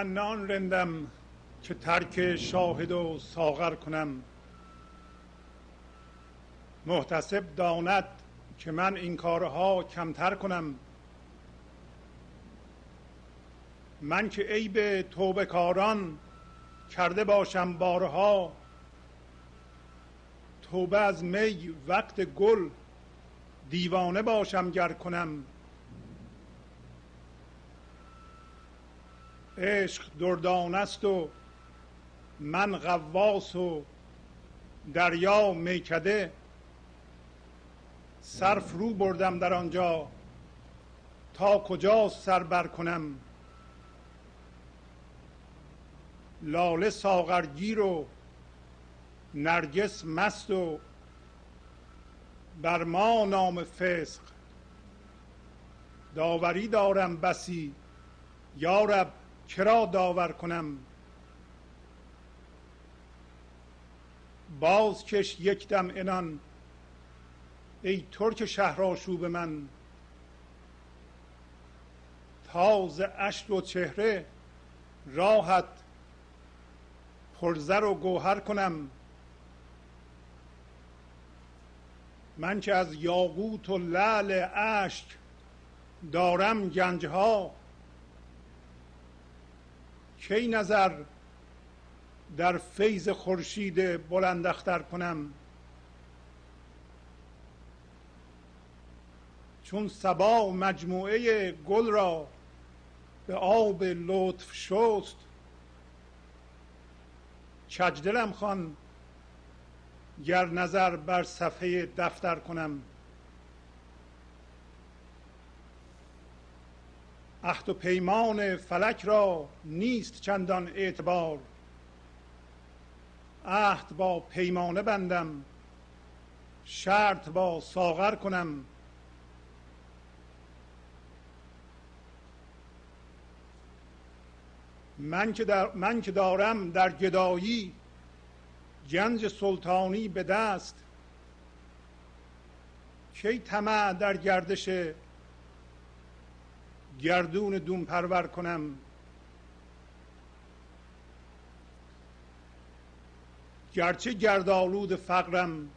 من نان رندم که ترک شاهد و ساغر کنم. محتسب داند که من این کارها کمتر کنم. من که عیب توبه کاران کرده باشم بارها. توبه از می وقت گل دیوانه باشم گر کنم. عشق دردان است و من غواص و دریا میکده سر فرو بردم در آنجا تا کجا سر بر کنم؟ لاله ساغرگیر و نرگس مست و بر ما نام فسق. داوری دارم بسی یارب چرا داور کنم؟ باز کش یک دم انان ای ترک شهرآشوب من. تاز اشک و چهره راحت پرزر و گوهر کنم. من که از یاقوت و لعل اشک دارم گنجها کی نظر در فیض خورشید بلند اختر کنم؟ چون سبا مجموعه گل را به آب لطف شست چجدلم خوان گر نظر بر صفحه دفتر کنم؟ عهد و پیمان فلک را نیست چندان اعتبار. عهد با پیمانه بندم شرط با ساغر کنم. من که, در من که دارم در گدایی گنج سلطانی به دست. کی طمع در گردش گردون دون پرور کنم. گرچه گردآلود فقرم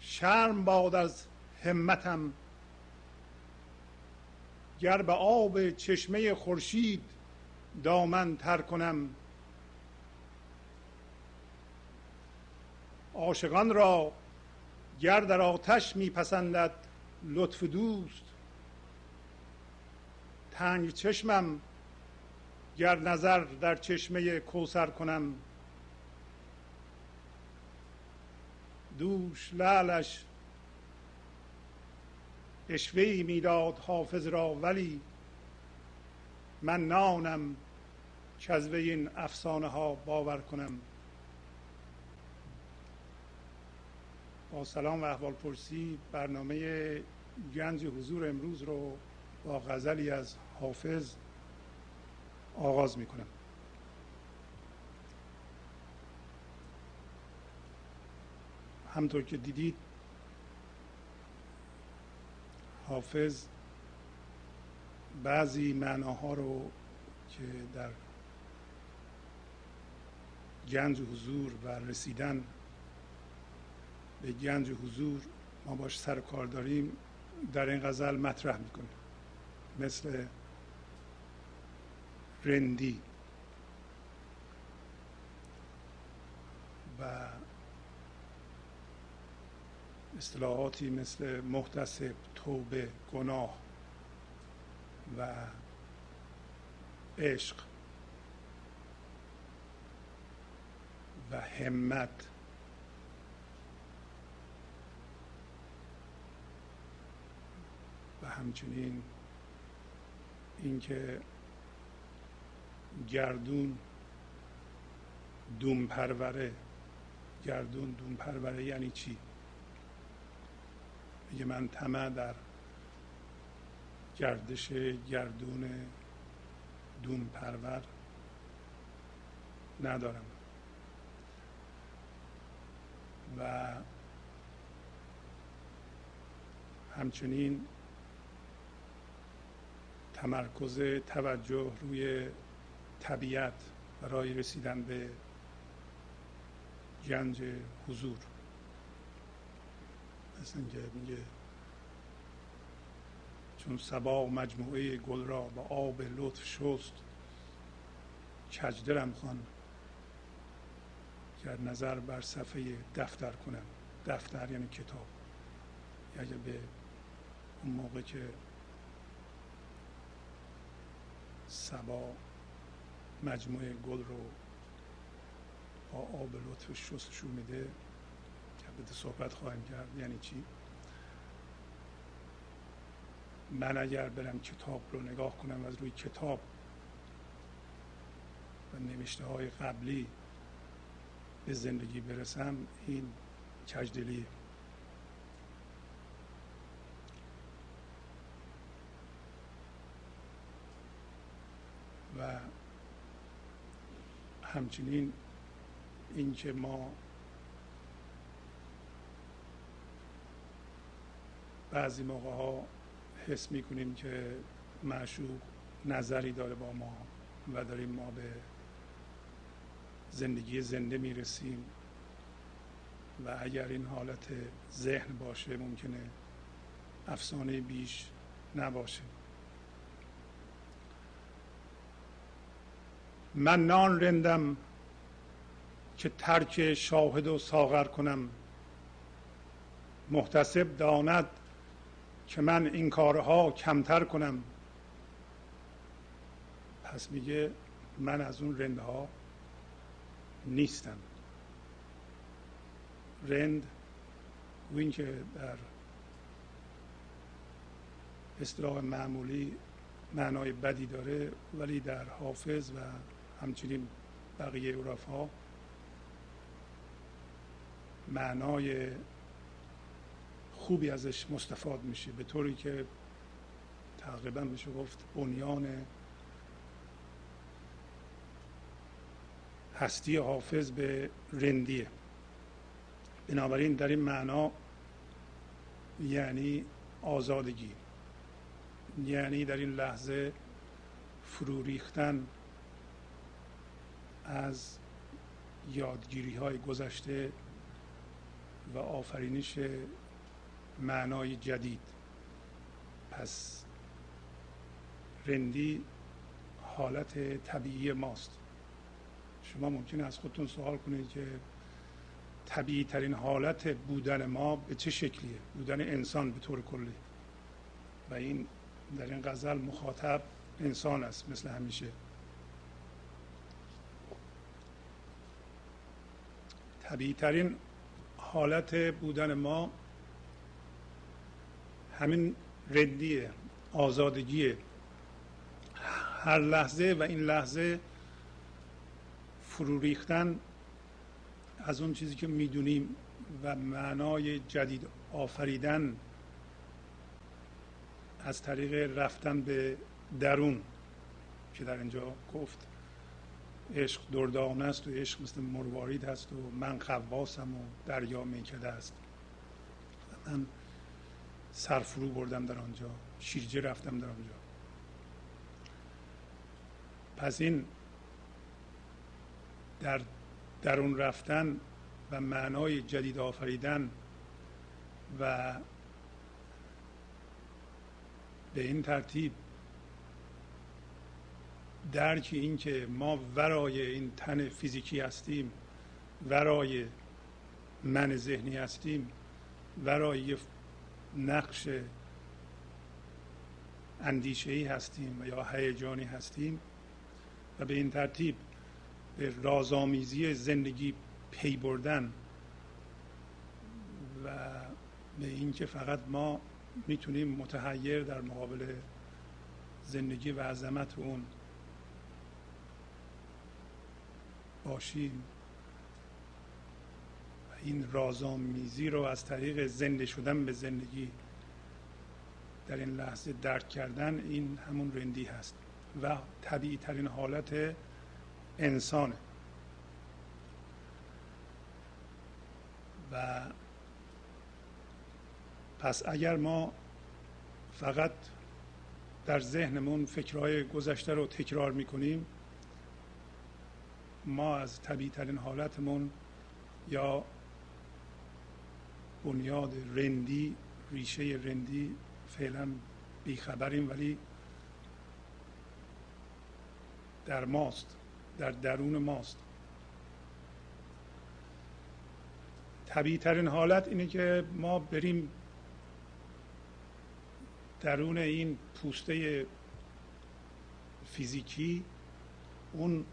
شرم باد از همتم. گر به آب چشمه خورشید دامن تر کنم. عاشقان را گر در آتش میپسندد لطف دوست تنگ چشمم گر نظر در چشمه کوسر کنم. دوش لعلش اشوهی می‌داد حافظ را ولی من نانم از این افسانه ها باور کنم. با سلام و احوال برنامه گنج حضور امروز رو با غزلی از حافظ آغاز می کنم همطور که دیدید حافظ بعضی معناها رو که در گنج حضور و رسیدن به گنج حضور ما باش سر کار داریم در این غزل مطرح می‌کنیم. مثل رندی و اصطلاحاتی مثل محتسب توبه گناه و عشق و همت. و همچنین اینکه گردون دوم پروره گردون دوم پروره یعنی چی؟ میگه من طمع در گردش گردون دون پرور ندارم. و همچنین تمرکز توجه روی طبیعت برای رسیدن به گنج حضور. مثل اینکه میگه چون سبا مجموعه گل را با آب لطف شست کجدرم خوان گر نظر بر صفحه دفتر کنم. دفتر یعنی کتاب. اگر به اون موقع که سبا مجموعه گل رو با آب لطف شستشون میده. که صحبت خواهیم کرد. یعنی چی؟ من اگر برم کتاب رو نگاه کنم از روی کتاب و نوشته های قبلی به زندگی برسم این کجدلی و همچنین اینکه ما بعضی موقع ها حس می‌کنیم که معشوق نظری داره با ما و داریم ما به زندگی زنده می‌رسیم و اگر این حالت ذهن باشه ممکنه افسانه بیش نباشه. من نان رندم که ترک شاهد و ساغر کنم. محتسب داند که من این کارها کمتر کنم. پس میگه من از اون رندها نیستم. رند این که در اصطلاح معمولی معنای بدی داره ولی در حافظ و همچنین بقیه عرفا معنای خوبی ازش مستفاد میشه به طوری که تقریبا میشه گفت بنیان هستی حافظ به رندیه. بنابراین در این معنا یعنی آزادگی یعنی در این لحظه فرو ریختن از یادگیری های گذشته و آفرینش معنای جدید. پس رندی حالت طبیعی ماست. شما ممکنه از خودتون سوال کنید که طبیعی ترین حالت بودن ما به چه شکلیه؟ بودن انسان به طور کلی. و این در این غزل مخاطب انسان است مثل همیشه. طبیعی ترین حالت بودن ما همین ردیه آزادگیه. هر لحظه و این لحظه فرو ریختن از اون چیزی که می‌دونیم و معنای جدید آفریدن از طریق رفتن به درون که در اینجا گفت. عشق دردانه است و عشق مثل مروارید هست و من خواسم و دریا میکده است. من سرفرو بردم در آنجا شیرجه رفتم در آنجا. پس این در درون رفتن و معنای جدید آفریدن و به این ترتیب درک این که ما ورای این تن فیزیکی هستیم ورای من ذهنی هستیم ورای نقش اندیشه ای هستیم یا هیجانی هستیم و به این ترتیب به رازآمیزی زندگی پی بردن و به اینکه فقط ما می‌تونیم متحیر در مقابل زندگی و عظمت اون باشیم. این رازآمیزی رو از طریق زنده شدن به زندگی در این لحظه درک کردن این همون رندی هست و طبیعی ترین حالت انسانه. و پس اگر ما فقط در ذهنمون فکرهای گذشته رو تکرار می‌کنیم ما از طبیعی ترین حالتمون یا بنیاد رندی ریشه رندی فعلا بیخبریم ولی در ماست در درون ماست. طبیعی ترین حالت اینه که ما بریم درون این پوسته فیزیکی اون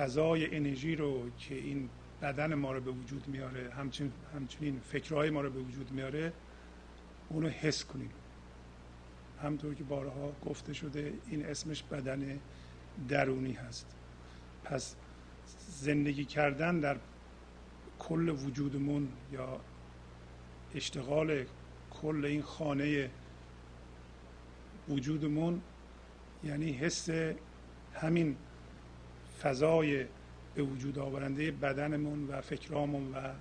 فضای انرژی رو که این بدن ما رو به وجود میاره همچنین, همچنین فکرهای ما رو به وجود میاره اونو حس کنیم. همطور که بارها گفته شده این اسمش بدن درونی هست. پس زندگی کردن در کل وجودمون یا اشتغال کل این خانه وجودمون یعنی حس همین فضای به وجود آورنده بدنمون و فکرامون و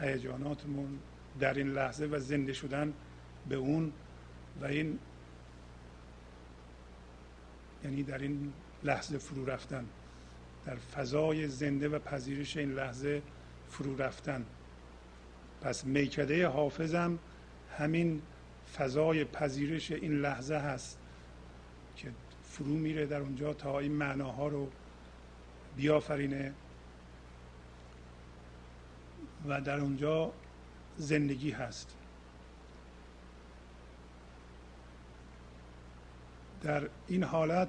هیجاناتمون در این لحظه و زنده شدن به اون و این یعنی در این لحظه فرو رفتن در فضای زنده و پذیرش این لحظه فرو رفتن. پس میکده حافظم همین فضای پذیرش این لحظه هست. فرو میره در اونجا تا این معناها رو بیافرینه و در اونجا زندگی هست. در این حالت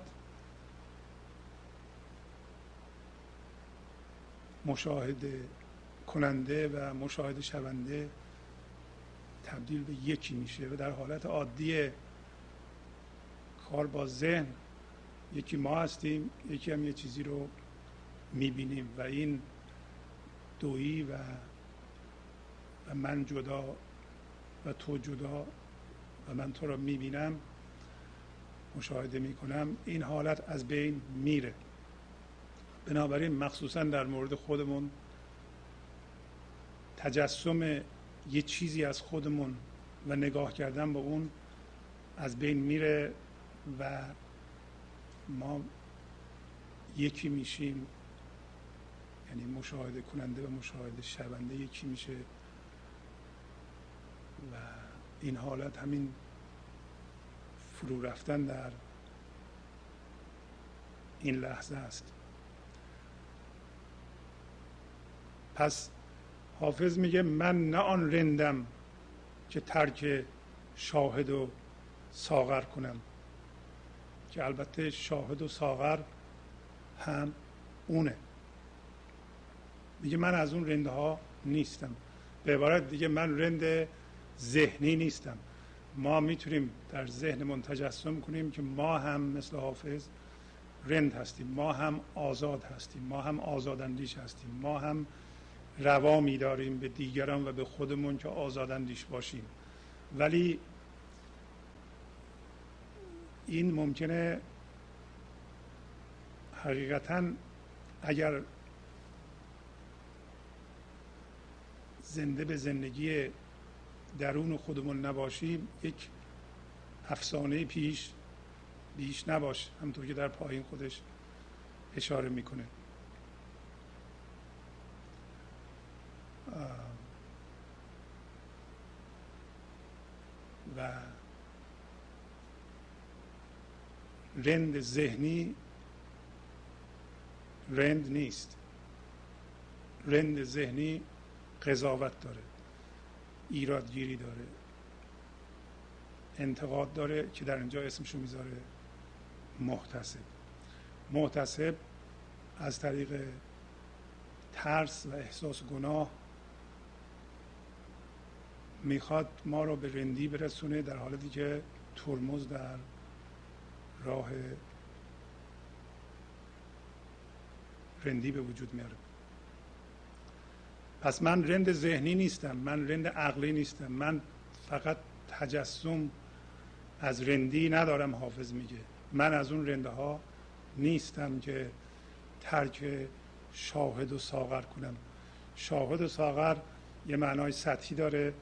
مشاهده کننده و مشاهده شونده تبدیل به یکی میشه و در حالت عادی کار با ذهن یکی ما هستیم یکی هم یه چیزی رو می‌بینیم و این دویی و, و من جدا و تو جدا و من تو رو می‌بینم مشاهده می‌کنم این حالت از بین میره. بنابراین مخصوصا در مورد خودمون تجسم یه چیزی از خودمون و نگاه کردن به اون از بین میره و ما یکی میشیم یعنی مشاهده کننده و مشاهده شونده یکی میشه و این حالت همین فرو رفتن در این لحظه است. پس حافظ میگه من نه آن رندم که ترک شاهد و ساغر کنم. که البته شاهد و ساغر هم اونه. میگه من از اون رنده ها نیستم. به عبارت دیگه من رند ذهنی نیستم. ما می‌تونیم در ذهنمون تجسم کنیم که ما هم مثل حافظ رند هستیم ما هم آزاد هستیم ما هم آزاداندیش هستیم ما هم روا میداریم به دیگران و به خودمون که آزاداندیش باشیم. ولی این ممکنه حقیقتا اگر زنده به زندگی درون خودمون نباشیم یک افسانه پیش بیش نباشه همطور که در پایین خودش اشاره می‌کنه. و رند ذهنی رند نیست. رند ذهنی قضاوت داره ایرادگیری داره انتقاد داره که در اینجا اسمشو می‌ذاره محتسب. محتسب از طریق ترس و احساس گناه می‌خواد ما رو به رندی برسونه در حالتی که ترمز در راه رندی به وجود میاره پس من رند ذهنی نیستم من رند عقلی نیستم من فقط تجسم از رندی ندارم حافظ میگه. من از اون رنده ها نیستم که ترک شاهد و ساغر کنم. شاهد و ساغر یه معنای سطحی داره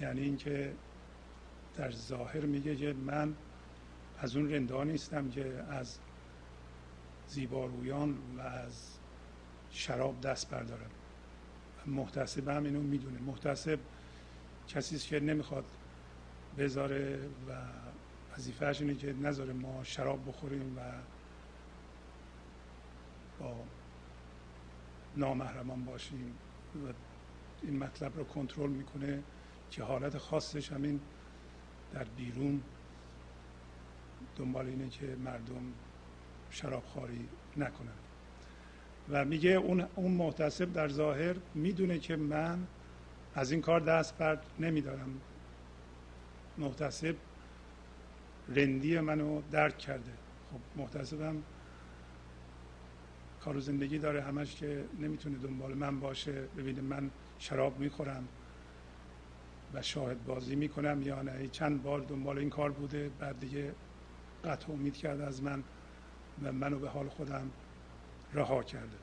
یعنی اینکه در ظاهر میگه که من از اون رنده نیستم که از زیبارویان و از شراب دست بردارم. محتسب هم اینو می‌دونه. محتسب کسی که نمی‌خواد بذاره و وظیفهش اینه که نذاره ما شراب بخوریم و با نامحرمان باشیم. و این مطلب رو کنترل می‌کنه. که حالت خاصش همین در بیرون دنبال اینه که مردم شراب خاری نکنن. و میگه اون اون محتسب در ظاهر می‌دونه که من از این کار دست برد نمیدارم. محتسب رندی منو درک کرده. خب محتسبم کار زندگی داره همش که نمی‌تونه دنبال من باشه. ببینه من شراب می‌خورم. و شاهد بازی می‌کنم یا نه. چند بار دنبال این کار بوده بعد دیگه قطع امید کرده از من و منو به حال خودم رها کرده.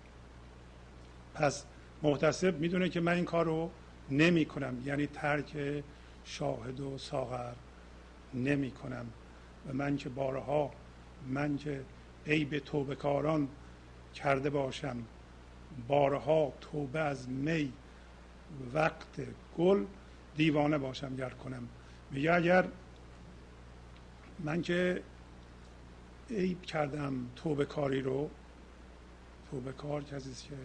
پس محتسب می‌دونه که من این کار رو نمی کنم یعنی ترک شاهد و ساغر نمی کنم و من که بارها من که عیب توبه کاران کرده باشم بارها توبه از می وقت گل دیوانه باشم گر کنم. میگه اگر من که عیب کردم توبه کاری رو توبه کار کسی که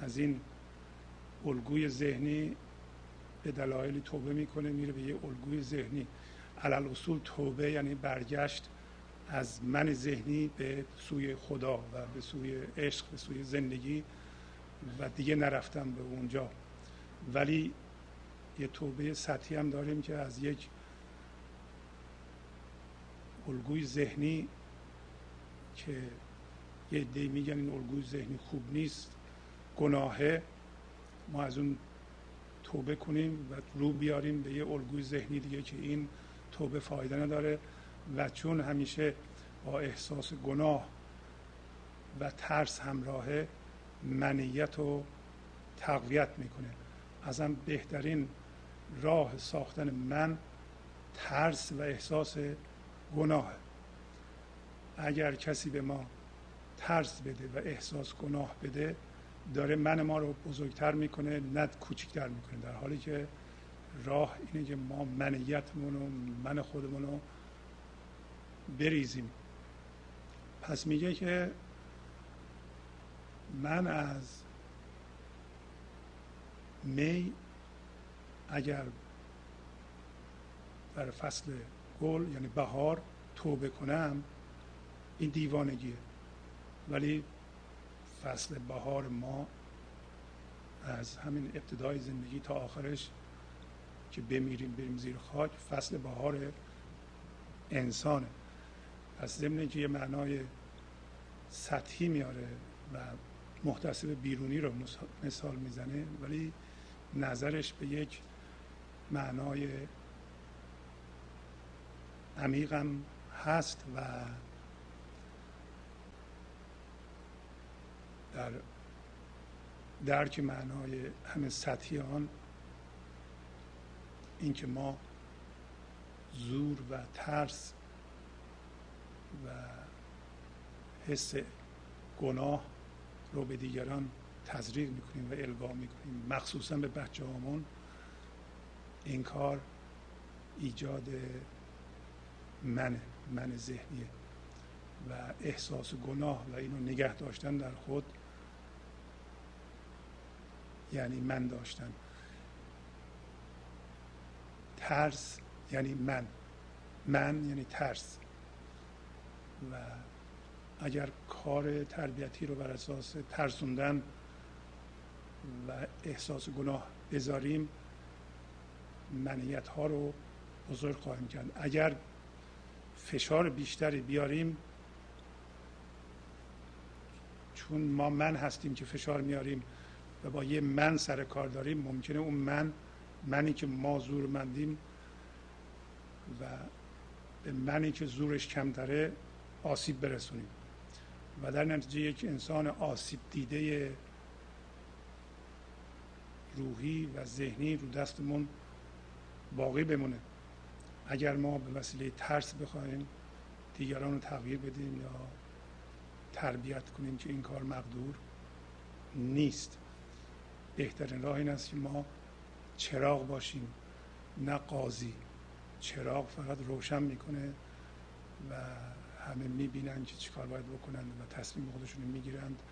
از این الگوی ذهنی به دلایلی توبه می‌کنه میره به یه الگوی ذهنی. علل اصول توبه یعنی برگشت از من ذهنی به سوی خدا و به سوی عشق به سوی زندگی و دیگه نرفتم به اونجا. ولی یه توبه سطحی هم داریم که از یک الگوی ذهنی که یه دی میگن این الگوی ذهنی خوب نیست گناهه. ما از اون توبه کنیم و رو بیاریم به یه الگوی ذهنی دیگه که این توبه فایده نداره و چون همیشه با احساس گناه و ترس همراهه منیت رو تقویت می‌کنه. ازم بهترین راه ساختن من ترس و احساس گناه. اگر کسی به ما ترس بده و احساس گناه بده داره من ما رو بزرگتر می‌کنه نه کوچکتر می‌کنه. در حالی که راه اینه که ما منیتمون و من خودمون رو بریزیم. پس میگه که من از می اگر در فصل گل یعنی بهار توبه کنم این دیوانگیه. ولی فصل بهار ما از همین ابتدای زندگی تا آخرش که بمیریم بریم زیر خاک فصل بهار انسانه. پس ضمن که یه معنای سطحی میاره و محتسب بیرونی رو مثال می‌زنه ولی نظرش به یک معنای عمیقم هست و در درک معنای همه سطحی آن اینکه ما زور و ترس و حس گناه رو به دیگران تزریق می‌کنیم و القا می‌کنیم. مخصوصا به بچه همون این کار ایجاد من من ذهنیه و احساس گناه و اینو نگه داشتن در خود یعنی من داشتن. ترس یعنی من. من یعنی ترس. و اگر کار تربیتی رو بر اساس ترسوندن و احساس گناه بذاریم منیت ها رو بزرگ خواهیم کرد. اگر فشار بیشتری بیاریم چون ما من هستیم که فشار میاریم و با یه من سر کار داریم ممکنه اون من منی که ما مندیم و به منی که زورش کمتره آسیب برسونیم. و در نتیجه یک انسان آسیب دیده روحی و ذهنی رو دستمون باقی بمونه. اگر ما به وسیله ترس بخوایم دیگران رو تغییر بدیم یا تربیت کنیم که این کار مقدور نیست. بهترین راه این است که ما چراغ باشیم. نه قاضی. چراغ فقط روشن می‌کنه و همه می‌بینن که چیکار باید بکنن و تصمیم خودشون می‌گیرند.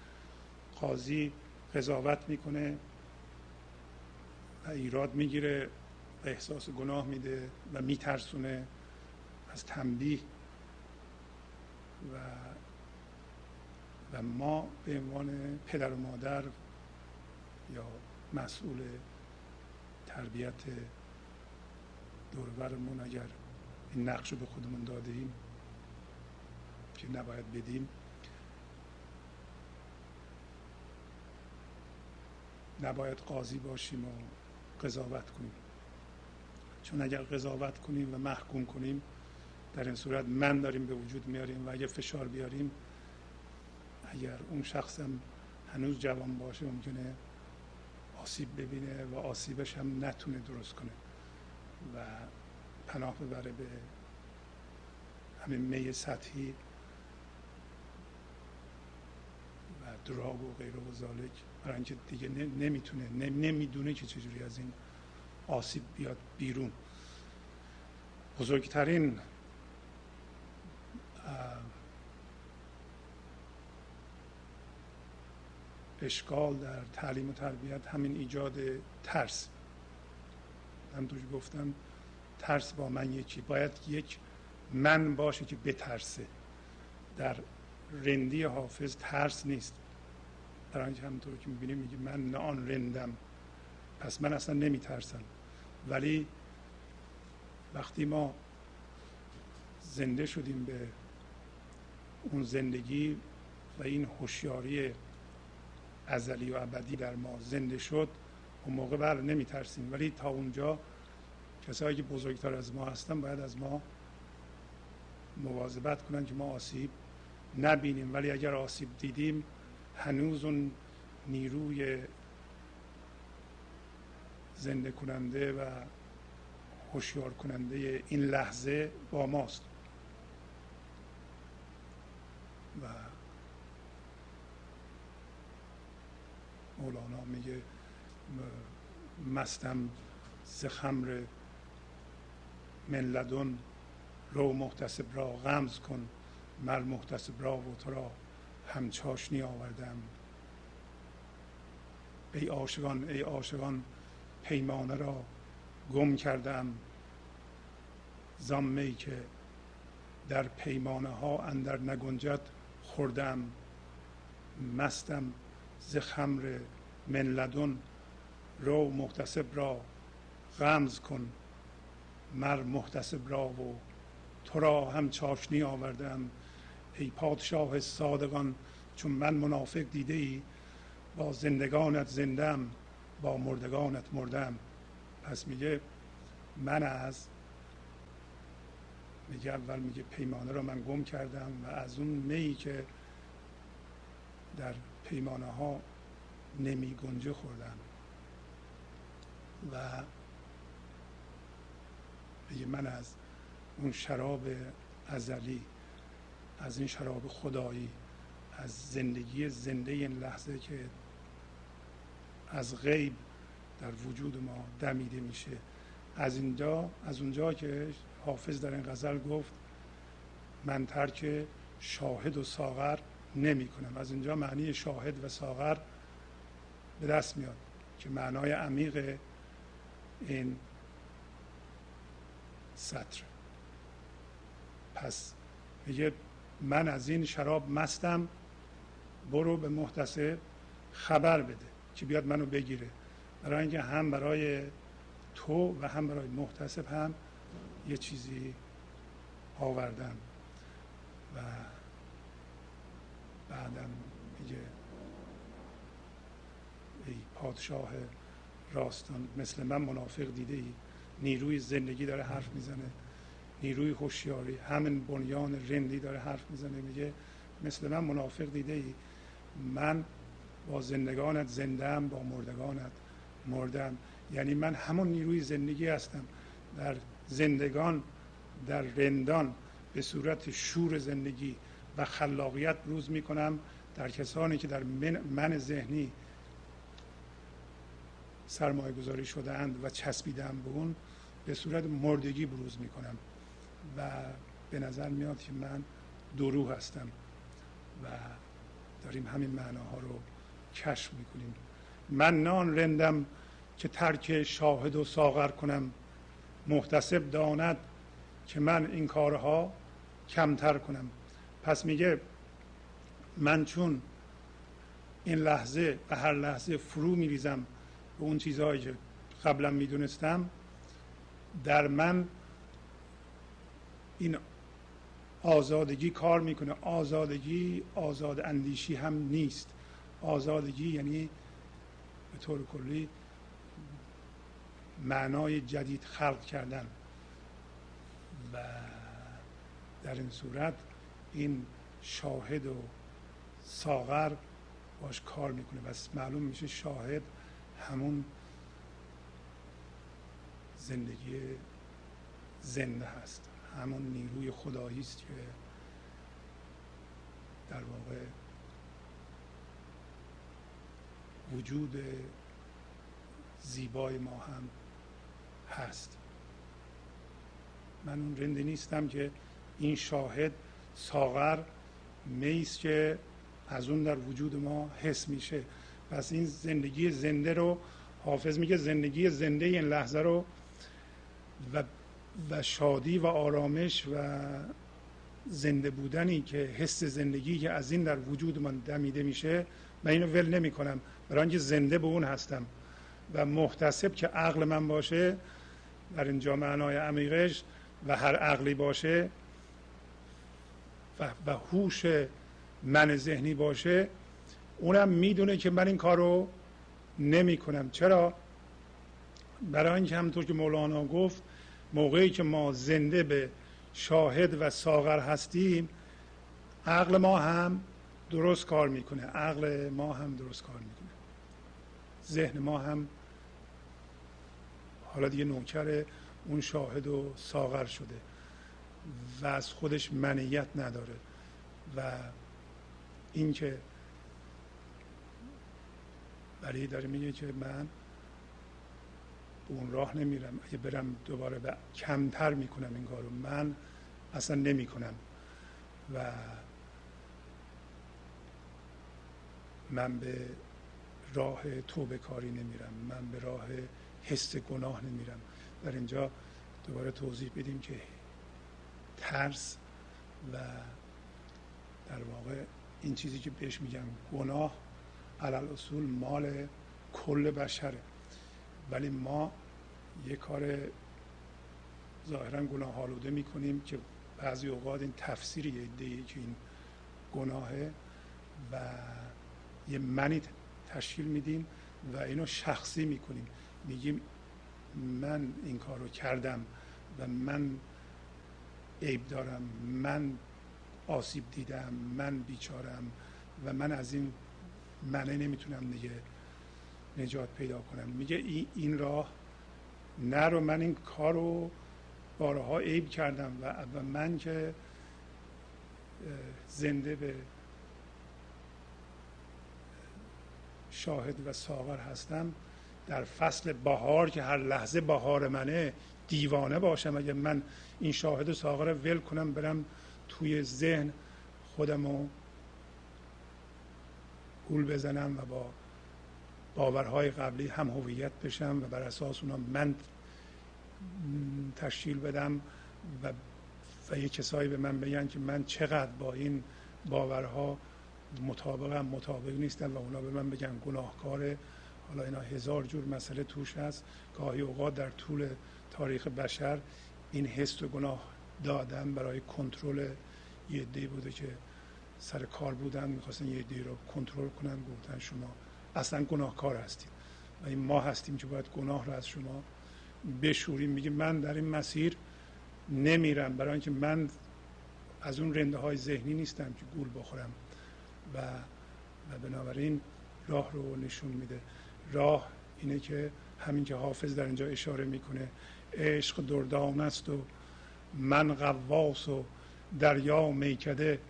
قاضی قضاوت می‌کنه و ایراد می‌گیره. و احساس گناه میده و میترسونه از تنبیه. و و ما به عنوان پدر و مادر یا مسئول تربیت دورورمون اگر این نقش رو به خودمون داده ایم که نباید بدیم نباید قاضی باشیم و قضاوت کنیم. چون اگر قضاوت کنیم و محکوم کنیم در این صورت من داریم به وجود میاریم و اگر فشار بیاریم اگر اون شخصم هنوز جوان باشه ممکنه آسیب ببینه و آسیبش هم نتونه درست کنه و پناه ببره به همین می سطحی و دراگ و غیر و ذالک برای اینکه دیگه نمی‌تونه نمی‌دونه که چجوری از این آسیب بیاد بیرون. بزرگترین اشکال در تعلیم و تربیت همین ایجاد ترس. من توش گفتم ترس با من یکی. باید یک من باشه که بترسه. در رندی حافظ ترس نیست. در آنچه همونطور که می‌بینیم میگه من نه آن رندم. پس من اصلا نمیترسم. ولی وقتی ما زنده شدیم به اون زندگی و این هوشیاری ازلی و ابدی در ما زنده شد اون موقع بله نمیترسیم. ولی تا اونجا کسایی که بزرگتر از ما هستن باید از ما مواظبت کنن که ما آسیب نبینیم. ولی اگر آسیب دیدیم هنوز اون نیروی زنده کننده و هوشیار کننده این لحظه با ماست. و مولانا میگه مستم ز خمر من رو محتسب را غمز کن مر محتسب را و تو را همچاشنی آوردم. ای عاشقان ای عاشقان پیمانه را گم کردم. زامی که در پیمانه ها اندر نگنجد خوردم. مستم ز خمر من لدن. رو محتسب را غمز کن. مر محتسب را و تو را هم چاشنی آوردم. ای پادشاه صادقان چون من منافق دیده ای با زندگانت زندم. با مردگانت مردم. پس میگه من از میگه اول میگه پیمانه را من گم کردم و از اون می که در پیمانه ها نمی گنجه خوردم. و میگه من از اون شراب ازلی از این شراب خدایی از زندگی زنده این لحظه که از غیب در وجود ما دمیده میشه. از اینجا از اونجا که حافظ در این غزل گفت من ترک شاهد و ساغر نمی کنم از اینجا معنی شاهد و ساغر به دست میاد که معنای عمیق این سطر. پس میگه من از این شراب مستم برو به محتسب خبر بده. که بیاد منو بگیره. برای اینکه هم برای تو و هم برای محتسب هم یه چیزی آوردم و بعدم میگه ای پادشاه راستان مثل من منافق دیده ای نیروی زندگی داره حرف می‌زنه. نیروی هوشیاری همین بنیان رندی داره حرف می‌زنه. میگه مثل من منافق دیده ای من با زندگانت زندم با مردگانت مردم یعنی من همون نیروی زندگی هستم. در زندگان در رندان به صورت شور زندگی و خلاقیت بروز می‌کنم در کسانی که در من, من ذهنی سرمایه گذاری شده اند و چسبیدم به اون به صورت مردگی بروز می‌کنم و به نظر میاد که من دروح هستم و داریم همین معناها رو کشف می‌کنیم. من نان رندم که ترک شاهد و ساغر کنم. محتسب داند که من این کارها کمتر کنم. پس میگه من چون این لحظه و هر لحظه فرو میریزم به اون چیزهایی که قبلا می‌دونستم در من این آزادگی کار می‌کنه. آزادگی آزاد اندیشی هم نیست. آزادگی یعنی به طور کلی معنای جدید خلق کردن. و در این صورت این شاهد و ساغر باش کار می‌کنه. بس معلوم میشه شاهد همون زندگی زنده هست. همون نیروی خدایی است که در واقع وجود زیبای ما هم هست. من اون رنده نیستم که این شاهد ساغر میست که از اون در وجود ما حس میشه. پس این زندگی زنده رو حافظ میگه زندگی زنده این لحظه رو و, و شادی و آرامش و زنده بودنی که حس زندگی که از این در وجود من دمیده میشه من اینو ول نمی کنم برای اینکه زنده به اون هستم. و محتسب که عقل من باشه در اینجا معنای عمیقش و هر عقلی باشه و هوش من ذهنی باشه اونم می‌دونه که من این کار رو نمی کنم چرا؟ برای اینکه همونطور که مولانا گفت موقعی که ما زنده به شاهد و ساغر هستیم عقل ما هم درست کار می‌کنه. عقل ما هم درست کار می‌کنه. ذهن ما هم حالا دیگه نوکر اون شاهد و ساغر شده و از خودش منیت نداره و اینکه برای داره میگه که من اون راه نمیرم. اگه برم دوباره به کمتر می‌کنم این کارو من اصلا نمی‌کنم. و من به راه توبه کاری نمیرم. من به راه حس گناه نمیرم. در اینجا دوباره توضیح بدیم که ترس و در واقع این چیزی که بهش میگم گناه علل اصول مال کل بشره. ولی ما یه کار ظاهرا گناه آلوده می‌کنیم که بعضی اوقات این تفسیر یه که این گناهه و یه منی تشکیل میدیم و اینو شخصی می‌کنیم. میگیم من این کار رو کردم و من عیب دارم من آسیب دیدم من بیچارم و من از این منه نمی‌تونم دیگه نجات پیدا کنم. میگه این راه نه رو من این کار رو بارها عیب کردم و, و من که زنده به شاهد و ساغر هستم. در فصل بهار که هر لحظه بهار منه دیوانه باشم. اگه من این شاهد و ساغر ول کنم برم توی ذهن خودم رو گول بزنم و با باورهای قبلی هم هویت بشم و بر اساس اونا من تشکیل بدم و و یه کسایی به من بگن که من چقدر با این باورها مطابقم مطابق نیستم و اونا به من بگن گناهکاره حالا اینا هزار جور مسئله توش هست. گاهی اوقات در طول تاریخ بشر این حس و گناه دادن برای کنترل یه دی بوده که سر کار بودن می‌خواستن یه دی رو کنترل کنن گفتن شما اصلا گناهکار هستید. و این ما هستیم که باید گناه رو از شما بشوریم. میگه من در این مسیر نمیرم. برای اینکه من از اون رنده های ذهنی نیستم که گول بخورم. و و بنابراین راه رو نشون میده. راه اینه که همین که حافظ در اینجا اشاره می‌کنه عشق دردان است و من قواس و دریا میکده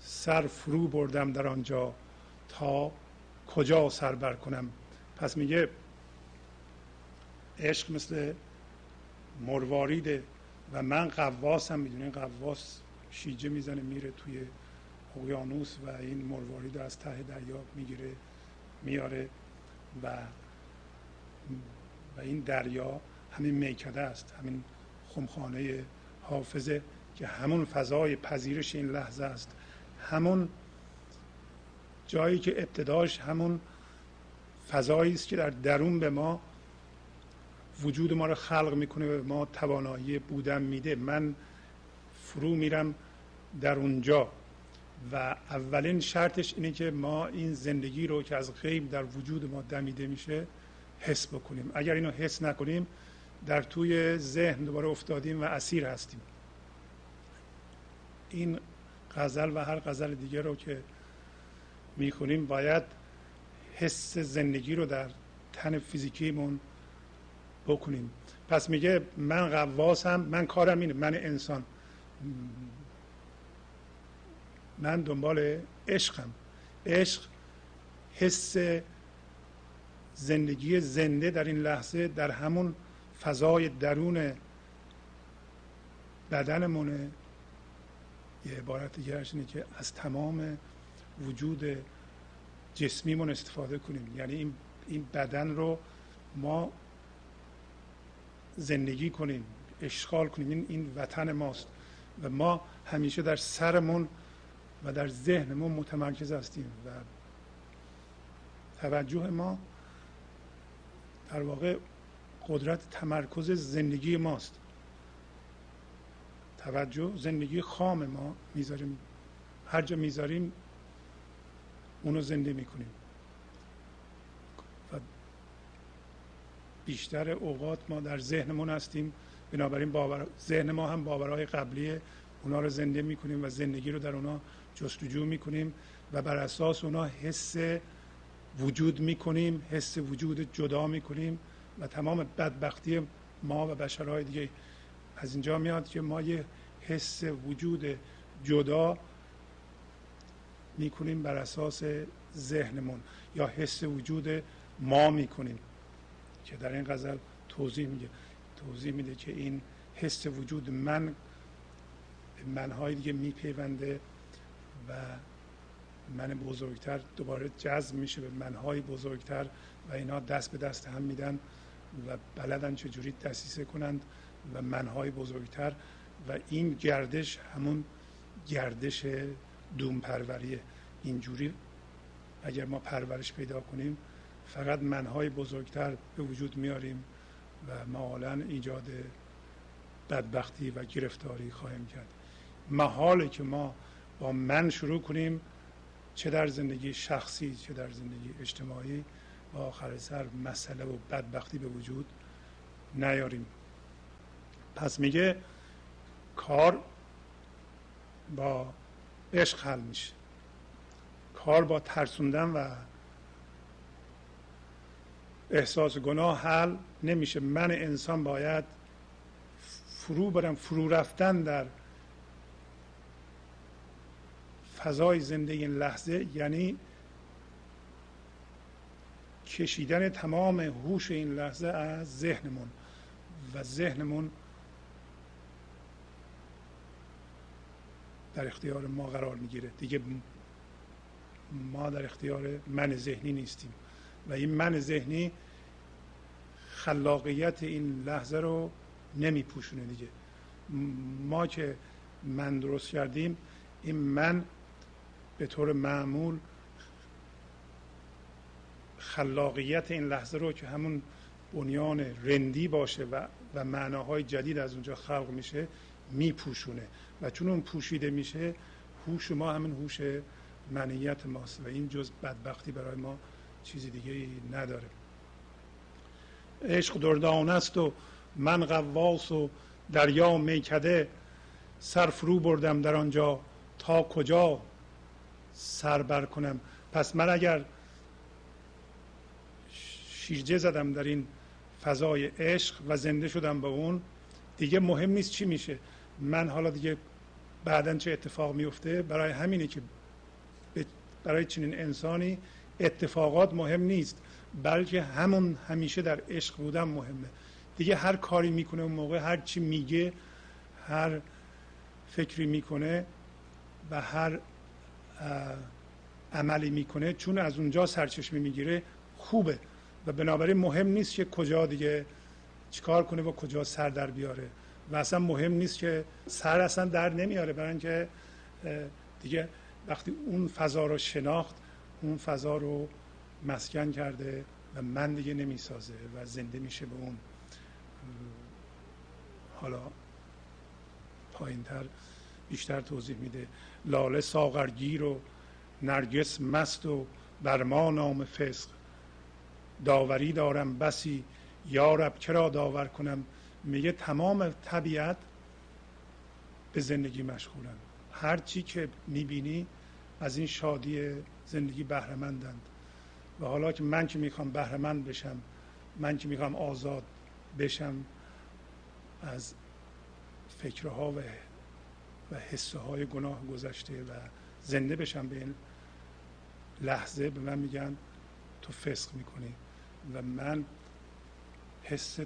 سر فرو بردم در آنجا. تا کجا سر بر کنم؟ پس میگه عشق مثل مرواریده و من قواسم می‌دونین قواس شیجه می‌زنه میره توی اقیانوس و این مروارید از ته دریا می‌گیره میاره و و این دریا همین میکده است همین خمخانه حافظه که همون فضای پذیرش این لحظه است. همون جایی که ابتداش همون فضایی است که در درون به ما وجود ما رو خلق می‌کنه به ما توانایی بودن میده. من فرو میرم در اونجا. و اولین شرطش اینه که ما این زندگی رو که از غیب در وجود ما دمیده میشه حس بکنیم. اگر اینو حس نکنیم در توی ذهن دوباره افتادیم و اسیر هستیم. این غزل و هر غزل دیگه رو که می‌خونیم باید حس زندگی رو در تن فیزیکیمون بکنیم. پس میگه من قواسم من کارم اینه من انسان. من دنبال عشقم. عشق حس زندگی زنده در این لحظه در همون فضای درون بدنمونه. یه عبارت دیگرش اینه که از تمام وجود جسمیمون استفاده کنیم. یعنی این, این بدن رو ما زندگی کنیم اشغال کنیم. این, این وطن ماست و ما همیشه در سرمون و در ذهنمون متمرکز هستیم و توجه ما در واقع قدرت تمرکز زندگی ماست. توجه زندگی خام ما می‌ذاریم. هر جا می‌ذاریم اونو زنده می‌کنیم. و بیشتر اوقات ما در ذهنمون هستیم. بنابراین باور ذهن ما هم باورهای قبلی اونا رو زنده می‌کنیم و زندگی رو در اونا جستجو می‌کنیم و بر اساس اونا حس وجود می‌کنیم حس وجود جدا می‌کنیم و تمام بدبختی ما و بشرهای دیگه از اینجا میاد که ما یه حس وجود جدا می‌کنیم بر اساس ذهنمون یا حس وجود ما می‌کنیم که در این غزل توضیح میگه توضیح میده که این حس وجود من منهای دیگه میپیونده و من بزرگتر دوباره جذب میشه به منهای بزرگتر و اینا دست به دست هم میدن و بلدن چجوری دستیسه کنند و منهای بزرگتر و این گردش همون گردش دوم پروریه اینجوری اگر ما پرورش پیدا کنیم فقط منهای بزرگتر به وجود میاریم و معالا ایجاد بدبختی و گرفتاری خواهیم کرد. محاله که ما با من شروع کنیم چه در زندگی شخصی چه در زندگی اجتماعی. و آخر سر مسئله و بدبختی به وجود نیاریم. پس میگه کار با عشق حل میشه. کار با ترسوندن و احساس گناه حل نمیشه. من انسان باید فرو برم فرو رفتن در فضای زنده این لحظه یعنی کشیدن تمام هوش این لحظه از ذهنمون. و ذهنمون در اختیار ما قرار می‌گیره. دیگه ما در اختیار من ذهنی نیستیم. و این من ذهنی خلاقیت این لحظه رو نمیپوشونه دیگه. ما که من درست کردیم این من به طور معمول خلاقیت این لحظه رو که همون بنیان رندی باشه و, و معناهای جدید از اونجا خلق میشه میپوشونه. و چون اون پوشیده میشه هوش ما همین هوش منیت ماست و این جز بدبختی برای ما چیزی دیگه ای نداره. عشق دردان است و من قواس و دریا میکده سر فرو بردم در آنجا. تا کجا؟ سر بر کنم. پس من اگر شیرجه زدم در این فضای عشق و زنده شدم به اون دیگه مهم نیست چی میشه. من حالا دیگه بعدا چه اتفاق میفته؟ برای همینه که برای چنین انسانی اتفاقات مهم نیست بلکه همون همیشه در عشق بودن مهمه. دیگه هر کاری می‌کنه اون موقع هر چی میگه هر فکری می‌کنه و هر عملی می‌کنه چون از اونجا سرچشمه می‌گیره خوبه. و بنابراین مهم نیست که کجا دیگه چیکار کنه و کجا سر در بیاره. و اصلا مهم نیست که سر اصلا در نمیاره برای اینکه دیگه وقتی اون فضا رو شناخت اون فضا رو مسکن کرده و من دیگه نمی‌سازه و زنده میشه به اون. حالا پایین تر بیشتر توضیح میده. لاله ساغرگیر و نرگس مست و بر ما نام فسق. داوری دارم بسی یارب چرا داور کنم؟ میگه تمام طبیعت به زندگی مشغولن هر چی که می‌بینی از این شادی زندگی بهرهمندند. و حالا که من که می‌خوام بهرهمند بشم من که می‌خوام آزاد بشم از فکرها و و حسه های گناه گذشته و زنده بشم به این لحظه به من میگن تو فسق می‌کنی. و من حس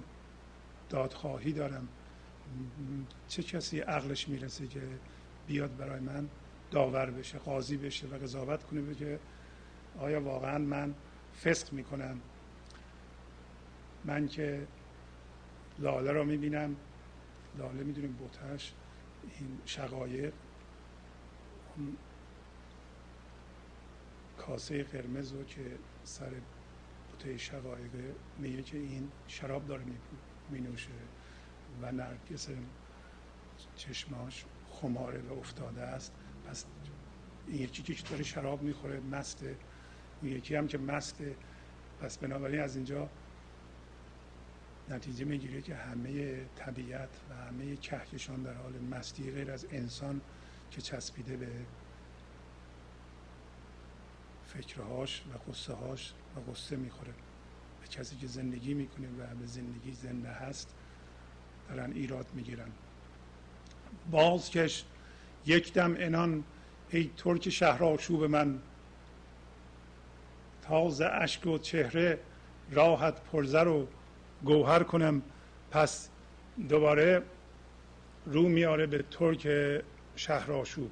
دادخواهی دارم. چه کسی عقلش می‌رسه که بیاد برای من داور بشه قاضی بشه و قضاوت کنه بگه آیا واقعا من فسق می‌کنم؟ من که لاله را می‌بینم. لاله می‌دونیم بوتش این شقایق اون کاسه قرمز رو که سر بوته شقایقه میگه که این شراب داره مینوشه و نرگس چشماش خماره و افتاده است. پس این یکی که داره شراب می‌خوره مسته اون یکی هم که مسته. پس بنابراین از اینجا نتیجه می‌گیره که همه طبیعت و همه کهکشان در حال مستی غیر از انسان که چسبیده به فکرهاش و قصه هاش و قصه می‌خوره. به کسی که زندگی می‌کنه و به زندگی زنده هست دارن ایراد می‌گیرن. بازکش یک دم انان ای ترک شهر آشوب من. تازه اشک و چهره راحت پرزر و گوهر کنم. پس دوباره رو میاره به ترک شهر آشوب.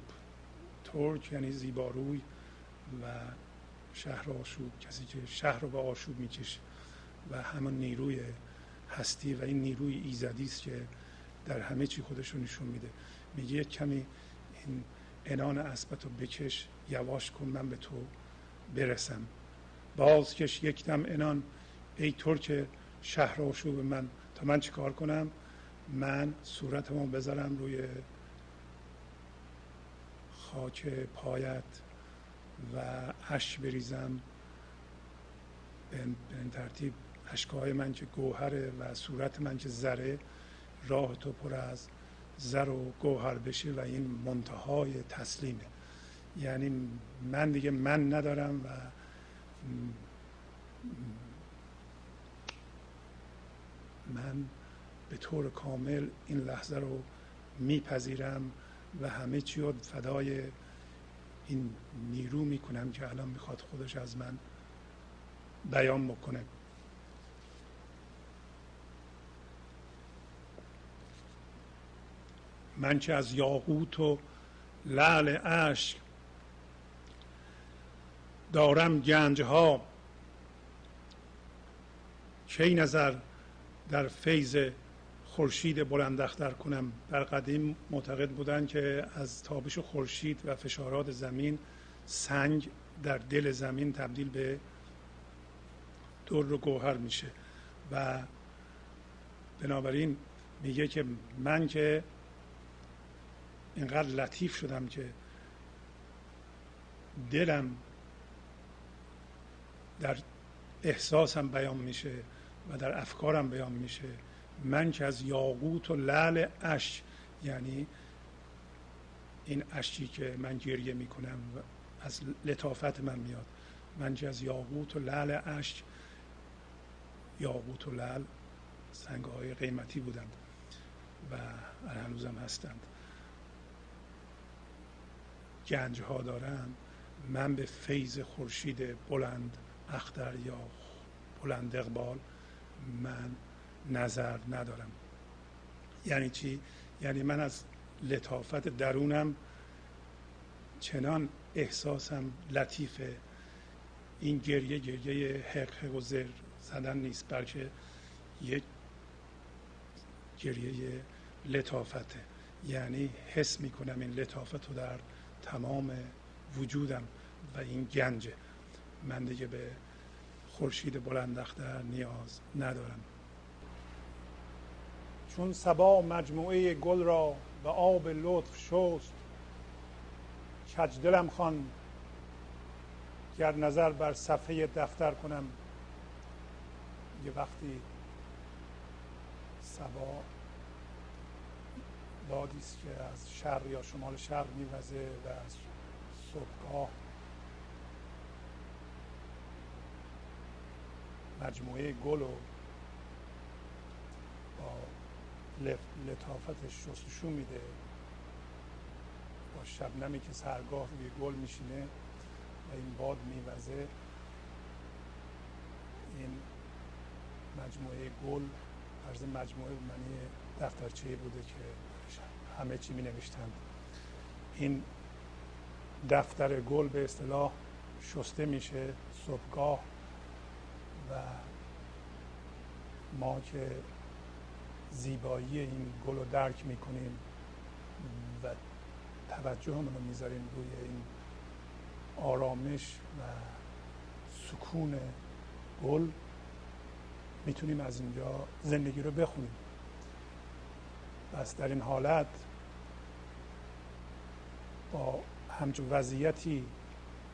ترک یعنی زیباروی و شهر آشوب کسی که شهر رو به آشوب می‌کشه و همون نیروی هستی و این نیروی ایزدی است که در همه چی خودش رو نشون میده. میگه کمی این انان اسبت رو بکش یواش کن من به تو برسم. بازکش یک دم انان ای ترک شهر آشوب من. تا من چیکار کنم؟ من صورتمو بذارم روی خاک پایت و اش بریزم. به این ترتیب اشکهای من که گوهره و صورت من که زره راه تو پر از زر و گوهر بشه و این منتهای تسلیمه یعنی من دیگه من ندارم و من به طور کامل این لحظه رو میپذیرم و همه چی رو فدای این نیرو می‌کنم که الان می‌خواد خودش از من بیان بکنه. من که از یاقوت و لعل اشک دارم گنج ها کی نظر در فیض خورشید بلند اختر کنم. در قدیم معتقد بودند که از تابش خورشید و فشارات زمین سنگ در دل زمین تبدیل به در و گوهر میشه و بنابراین میگه که من که اینقدر لطیف شدم که دلم در احساسم بیان میشه. و در افکارم بیان میشه. من که از یاقوت و لعل اش یعنی این اشکی که من گریه می‌کنم و از لطافت من میاد. من که از یاقوت و لعل اش یاقوت و لعل سنگ های قیمتی بودند و هنوزم هستند. گنج ها دارند من به فیض خورشید بلند اختر یا بلند اقبال من نظر ندارم. یعنی چی؟ یعنی من از لطافت درونم چنان احساسم لطیفه. این گریه گریه حق و زر زدن نیست بلکه یک گریه لطافته. یعنی حس می‌کنم این لطافت رو در تمام وجودم و این گنجه. من دیگه به خورشید بلندختر نیاز ندارم. چون سبا مجموعه گل را به آب لطف شست کج دلم خان گر نظر بر صفحه دفتر کنم. یه وقتی سبا بادی که از شرق یا شمال شرق میوزه و از صبحگاه مجموعه گل و با لطافتش شستشو میده. با شبنمی که سرگاه روی گل میشینه و این باد میوزه. این مجموعه گل عرض مجموعه معنی دفترچه بوده که همه چی می نوشتند این دفتر گل به اصطلاح شسته میشه صبحگاه و ما که زیبایی این گل رو درک می‌کنیم و توجهمون رو می‌ذاریم روی این آرامش و سکون گل می‌تونیم از اینجا زندگی رو بخونیم. پس در این حالت با همچون وضعیتی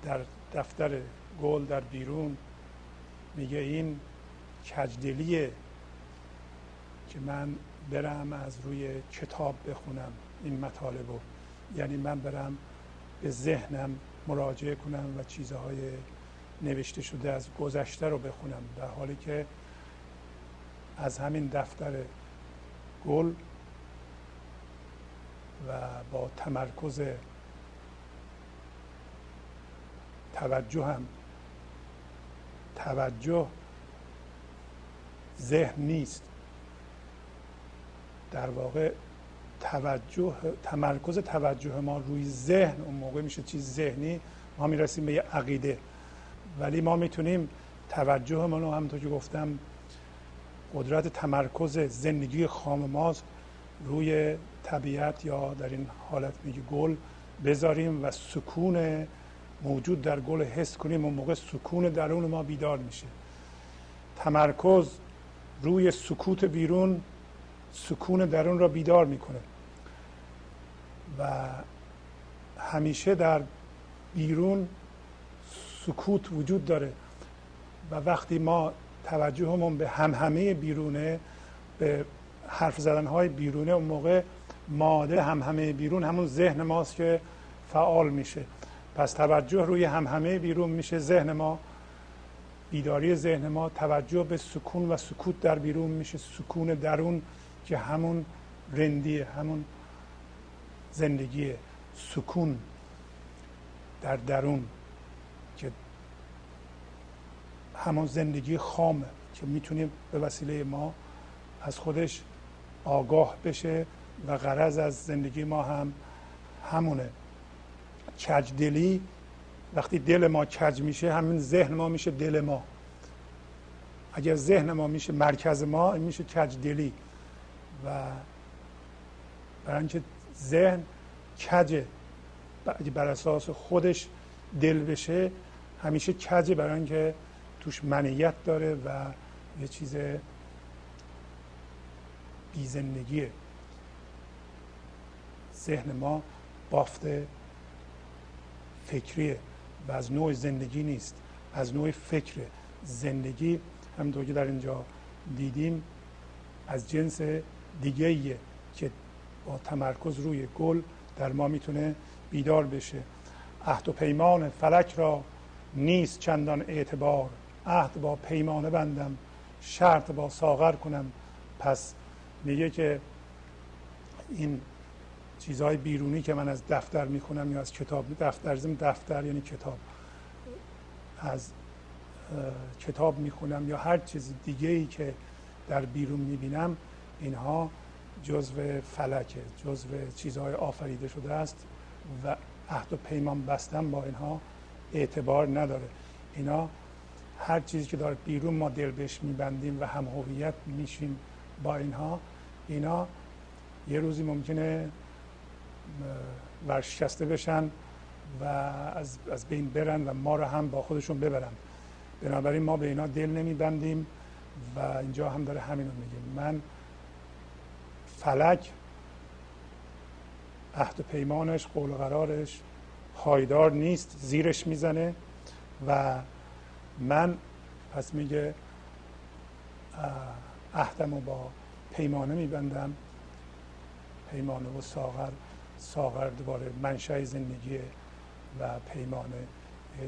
در دفتر گل در بیرون میگه این کجدلیه که من برم از روی کتاب بخونم این مطالب رو. یعنی من برم به ذهنم مراجعه کنم و چیزهای نوشته شده از گذشته رو بخونم در حالی که از همین دفتر گل و با تمرکز توجه هم توجه ذهن نیست. در واقع توجه تمرکز توجه ما روی ذهن اون موقع میشه چیز ذهنی ما می‌رسیم به یه عقیده. ولی ما می‌تونیم توجه ما رو همونطور که گفتم قدرت تمرکز زندگی خام ماست روی طبیعت یا در این حالت میگه گل بذاریم و سکون موجود در گل حس کنیم اون موقع سکون درون ما بیدار میشه. تمرکز روی سکوت بیرون سکون درون را بیدار می‌کنه. و همیشه در بیرون سکوت وجود داره. و وقتی ما توجهمون به همهمه بیرونه به حرف زدن های بیرونه اون موقع ماده همهمه بیرون همون ذهن ماست که فعال میشه. پس توجه روی همهمه بیرون میشه. ذهن ما بیداری ذهن ما توجه به سکون و سکوت در بیرون میشه. سکون درون که همون رندیه همون زندگی سکون در درون که همون زندگی خامه که می‌تونیم به وسیله ما از خودش آگاه بشه و غرض از زندگی ما هم همونه. کجدلی وقتی دل ما کج میشه همین ذهن ما میشه دل ما. اگر ذهن ما میشه مرکز ما این میشه کجدلی و برای اینکه ذهن کجه بر اساس خودش دل بشه همیشه کجه برای اینکه توش منیت داره و یه چیز بیزندگیه. ذهن ما بافت فکریه و از نوع زندگی نیست. از نوع فکر زندگی همونطور که در اینجا دیدیم از جنس دیگه که با تمرکز روی گل در ما می‌تونه بیدار بشه. عهد و پیمان فلک را نیست چندان اعتبار. عهد با پیمانه بندم شرط با ساغر کنم. پس میگه که این چیزهای بیرونی که من از دفتر می‌خونم یا از کتاب دفتر زم دفتر یعنی کتاب. از کتاب می‌خونم یا هر چیز دیگه ای که در بیرون می‌بینم اینها جزو فلکه جزو چیزهای آفریده شده است و عهد و پیمان بستن با اینها اعتبار نداره. اینا هر چیزی که داره بیرون ما دل بهش میبندیم و هم هویت میشیم با اینها اینا یه روزی ممکنه ورشکسته بشن و از, از بین برن و ما رو هم با خودشون ببرن. بنابراین ما به اینا دل نمیبندیم و اینجا هم داره همین رو میگه. من فلک عهد و پیمانش قول و قرارش پایدار نیست زیرش می‌زنه و من پس میگه عهدم رو با پیمانه میبندم. پیمانه و ساغر ساغر دوباره منشأ زندگی و پیمانه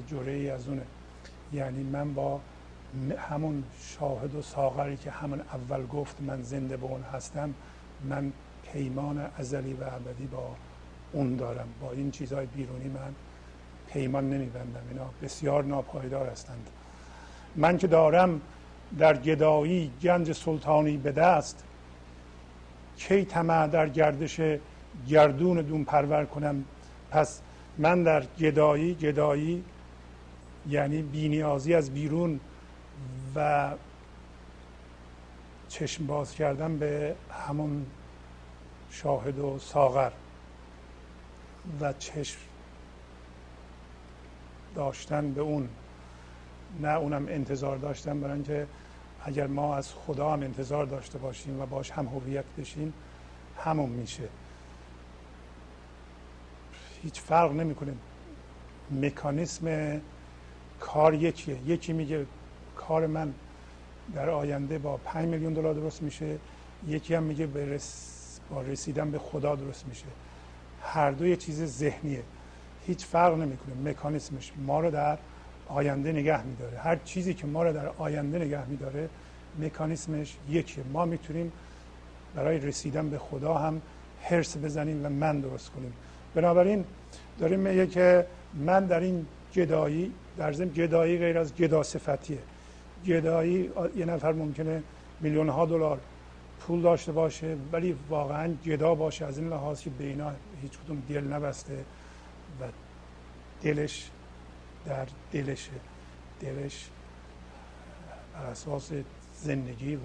جوره ای از اونه. یعنی من با همون شاهد و ساغری که همون اول گفت من زنده به اون هستم من پیمان ازلی و ابدی با اون دارم. با این چیزهای بیرونی من پیمان نمیبندم. اینا بسیار ناپایدار هستند. من که دارم در گدایی گنج سلطانی به دست کی طمع در گردش گردون دون پرور کنم. پس من در گدایی گدایی یعنی بینیازی از بیرون و چشم باز کردن به همون شاهد و ساغر و چشم داشتن به اون. نه اونم انتظار داشتن برای اینکه اگر ما از خدا هم انتظار داشته باشیم و باش هم هویت بشیم همون میشه. هیچ فرق نمی‌کنه. مکانیسم کار یکیه. یکی میگه کار من در آینده با 5 میلیون دلار درست میشه. یکی هم میگه با رسیدن به خدا درست میشه. هر دو یه چیز ذهنیه. هیچ فرق نمی‌کنه. مکانیسمش ما رو در آینده نگه میداره. هر چیزی که ما رو در آینده نگه میداره مکانیسمش یکیه. ما می‌تونیم برای رسیدن به خدا هم حرس بزنیم و من درست کنیم. بنابراین داریم میگه که من در این گدایی در ضمن گدایی غیر از گدا صفتیه. گدایی یه نفر ممکنه میلیون ها دلار پول داشته باشه ولی واقعا گدا باشه از این لحاظ که به اینا هیچ کدوم دل نبسته و دلش در دلشه دلش بر اساس زندگی و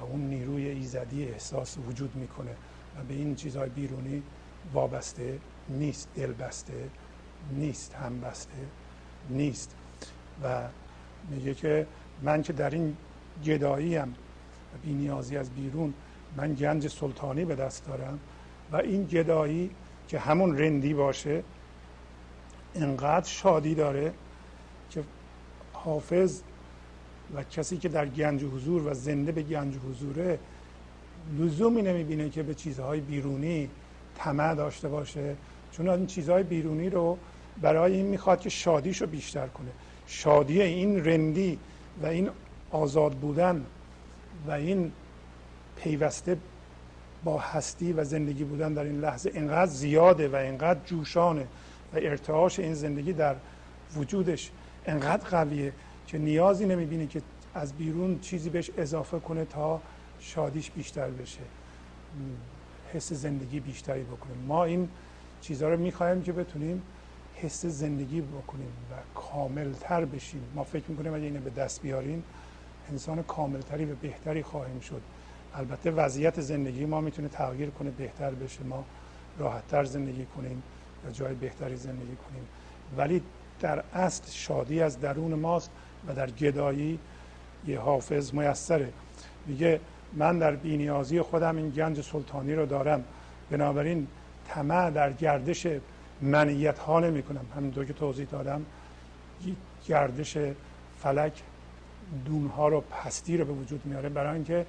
و اون نیروی ایزدی احساس وجود می‌کنه و به این چیزهای بیرونی وابسته نیست دل بسته نیست هم بسته نیست. و میگه که من که در این گدایی هم بی نیازی از بیرون من گنج سلطانی به دست دارم و این گدایی که همون رندی باشه انقدر شادی داره که حافظ و کسی که در گنج حضور و زنده به گنج حضوره لزومی نمی‌بینه که به چیزهای بیرونی طمع داشته باشه. چون این چیزهای بیرونی رو برای این می‌خواد که شادیش رو بیشتر کنه. شادی این رندی و این آزاد بودن و این پیوسته با هستی و زندگی بودن در این لحظه اینقدر زیاده و اینقدر جوشانه و ارتعاش این زندگی در وجودش انقدر قویه که نیازی نمی‌بینه که از بیرون چیزی بهش اضافه کنه تا شادیش بیشتر بشه. حس زندگی بیشتری بکنیم. ما این چیزها رو می‌خواهیم که بتونیم حس زندگی بکنیم و کاملتر بشیم. ما فکر می‌کنیم اگه اینو به دست بیاریم انسان کاملتری و بهتری خواهیم شد. البته وضعیت زندگی ما می‌تونه تغییر کنه بهتر بشه. ما راحتتر زندگی کنیم یا جای بهتری زندگی کنیم. ولی در اصل شادی از درون ماست و در گدایی یه حافظ میسره. میگه من در بینیازی خودم این گنج سلطانی رو دارم. بنابراین طمع در گردش منیت ها نمی کنم همینطور که توضیح دادم گردش فلک دونها رو پستی رو به وجود میاره برای اینکه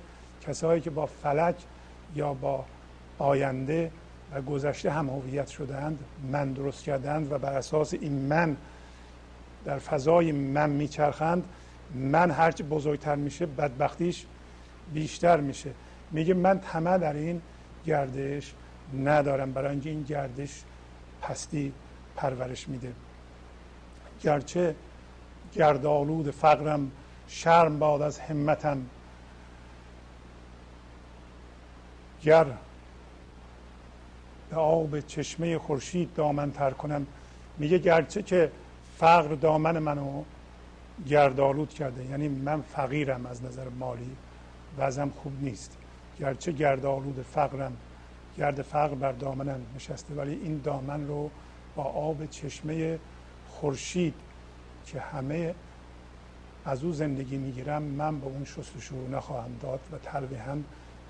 کسایی که با فلک یا با آینده و گذشته هم هویت شدند من درست کردند و بر اساس این من در فضای من میچرخند من هرچه بزرگتر میشه بدبختیش بیشتر میشه. میگه من طمع در این گردش ندارم. برای اینکه این گردش پستی پرورش میده. گرچه گردآلود فقرم شرم باد از همتم. گر به آب چشمه خورشید دامن تر کنم. میگه گرچه که فقر دامن منو گردآلود کرده یعنی من فقیرم از نظر مالی. وضعم خوب نیست. گرچه گردآلود فقرم گرد فقر بر دامنم نشسته ولی این دامن رو با آب چشمه خورشید که همه از او زندگی می‌گیرم من به اون شستشو نخواهم داد و تلویحا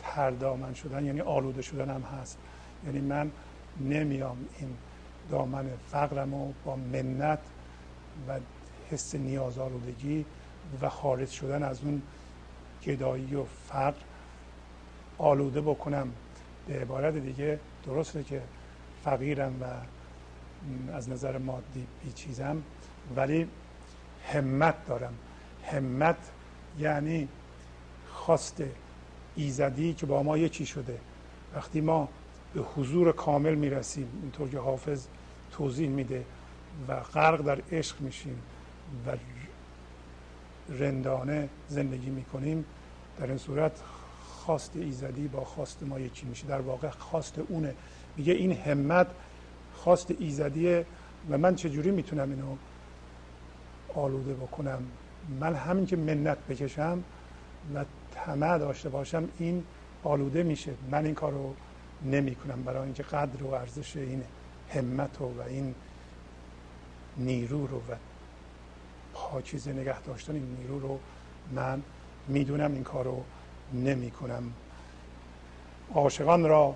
تر دامن شدن یعنی آلوده شدن هم هست. یعنی من نمیام این دامن فقرم رو با منت و حس نیاز آلودگی و خارج شدن از اون گدایی و فقر آلوده بکنم. به عبارت دیگه درسته که فقیرم و از نظر مادی بیچیزم ولی همت دارم. همت یعنی خواست ایزدی که با ما یکی شده. وقتی ما به حضور کامل می‌رسیم اینطور که حافظ توضیح میده و غرق در عشق میشیم و رندانه زندگی می‌کنیم در این صورت خواست ایزدی با خواست ما یکی میشه. در واقع خواست اونه. میگه این همت خواست ایزدیه و من چجوری می‌تونم اینو آلوده بکنم؟ من همین که منت بکشم و طمع داشته باشم این آلوده میشه. من این کار رو نمی کنم برای اینکه قدر و ارزش این همت و این نیرو رو و پاکیزه نگه داشتن این نیرو رو من می‌دونم این کار رو نمی کنم عاشقان را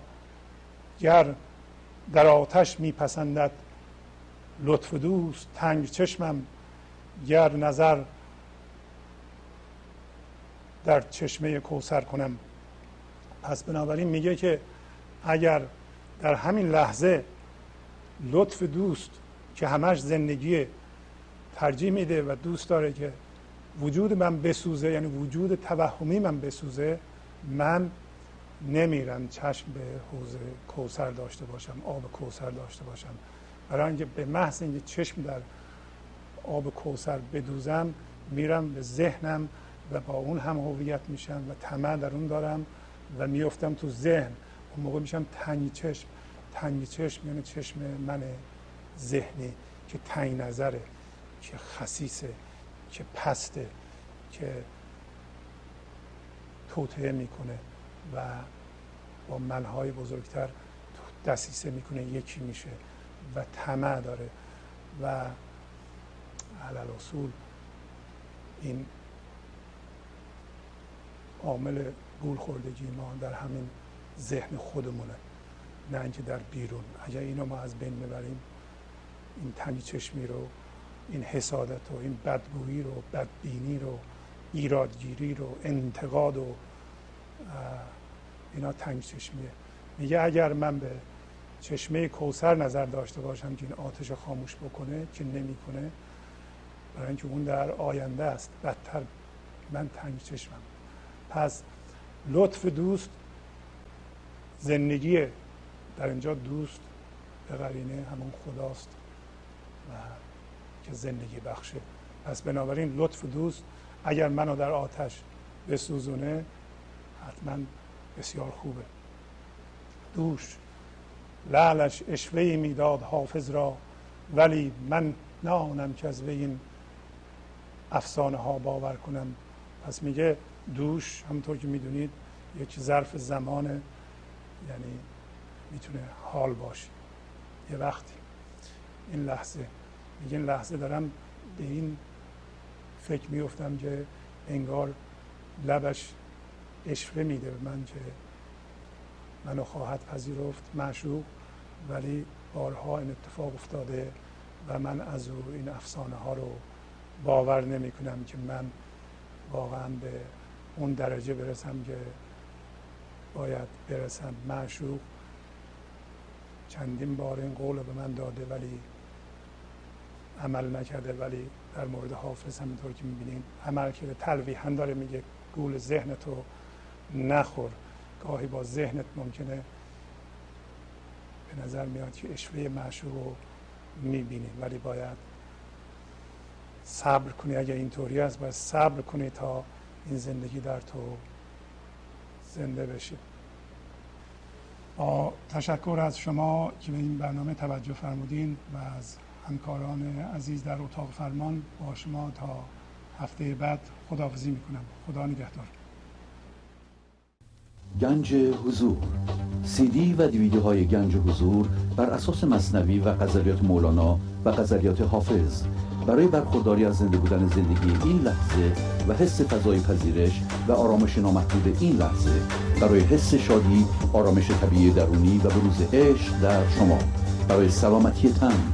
گر در آتش میپسندد لطف دوست تنگ چشمم گر نظر در چشمه کوسر کنم. پس بنابراین میگه که اگر در همین لحظه لطف دوست که همش زندگی ترجیح میده و دوست داره که وجود من بسوزه یعنی وجود توهمی من بسوزه من نمیرم چشم به حوزه کوسر داشته باشم آب کوسر داشته باشم. برای اینکه به محض اینکه چشم در آب کوسر بدوزم میرم به ذهنم و با اون هم هویت میشم و طمع در اون دارم و میفتم تو ذهن. اون موقع میشم تنگی چشم. تنگی چشم یعنی چشم من ذهنی که تنگ نظره. که خسیسه که پسته که توطعه می‌کنه و با منهای بزرگتر دسیسه می‌کنه یکی میشه و طمع داره. و علل اصول این عامل گول خوردگی ما در همین ذهن خودمونه نه اینکه در بیرون. اگر اینو ما از بین ببریم این تنی چشمی رو این حسادت و این بدگویی رو بدبینی رو ایرادگیری رو انتقاد و اینا تنگ چشمیه. میگه اگر من به چشمه کوسر نظر داشته باشم که این آتش خاموش بکنه که نمی‌کنه برای اینکه اون در آینده است. بدتر من تنگ چشمم. پس لطف دوست زندگی در اینجا دوست به قرینه همون خداست. و که زندگی بخشه. پس بنابراین لطف دوست اگر منو در آتش بسوزونه حتما بسیار خوبه. دوش لعلش اشوهی می‌داد حافظ را ولی من نه که از این افسانه ها باور کنم. پس میگه دوش همونطور که می‌دونید یک ظرف زمان یعنی می‌تونه حال باشه. یه وقتی این لحظه. میگه این لحظه دارم به این فکر میفتم که انگار لبش اشوه میده به من که منو خواهد پذیرفت معشوق. ولی بارها این اتفاق افتاده و من از او این افسانه ها رو باور نمی کنم که من واقعا به اون درجه برسم که باید برسم. معشوق چندین بار این قول به من داده ولی عمل نکرده ولی در مورد حافظ همینطور که می‌بینیم عمل کرده تلویحا داره میگه گول ذهن تو نخور. گاهی با ذهنت ممکنه به نظر میاد که اشوه معشوق رو می‌بینی ولی باید صبر کنی. اگر اینطوری است باید صبر کنی تا این زندگی در تو زنده بشه با تشکر از شما که به این برنامه توجه فرمودین و از همکاران عزیز در اتاق فرمان با شما تا هفته بعد خداحافظی می‌کنم. خدا نگهدار. گنج حضور. سی دی و دیویدیو های گنج حضور بر اساس مصنوی و غزلیات مولانا و غزلیات حافظ. برای برخورداری از زنده بودن زندگی این لحظه و حس فضای پذیرش و آرامش نامحدود این لحظه برای حس شادی آرامش طبیعی درونی و بروز عشق در شما. برای سلامتی تن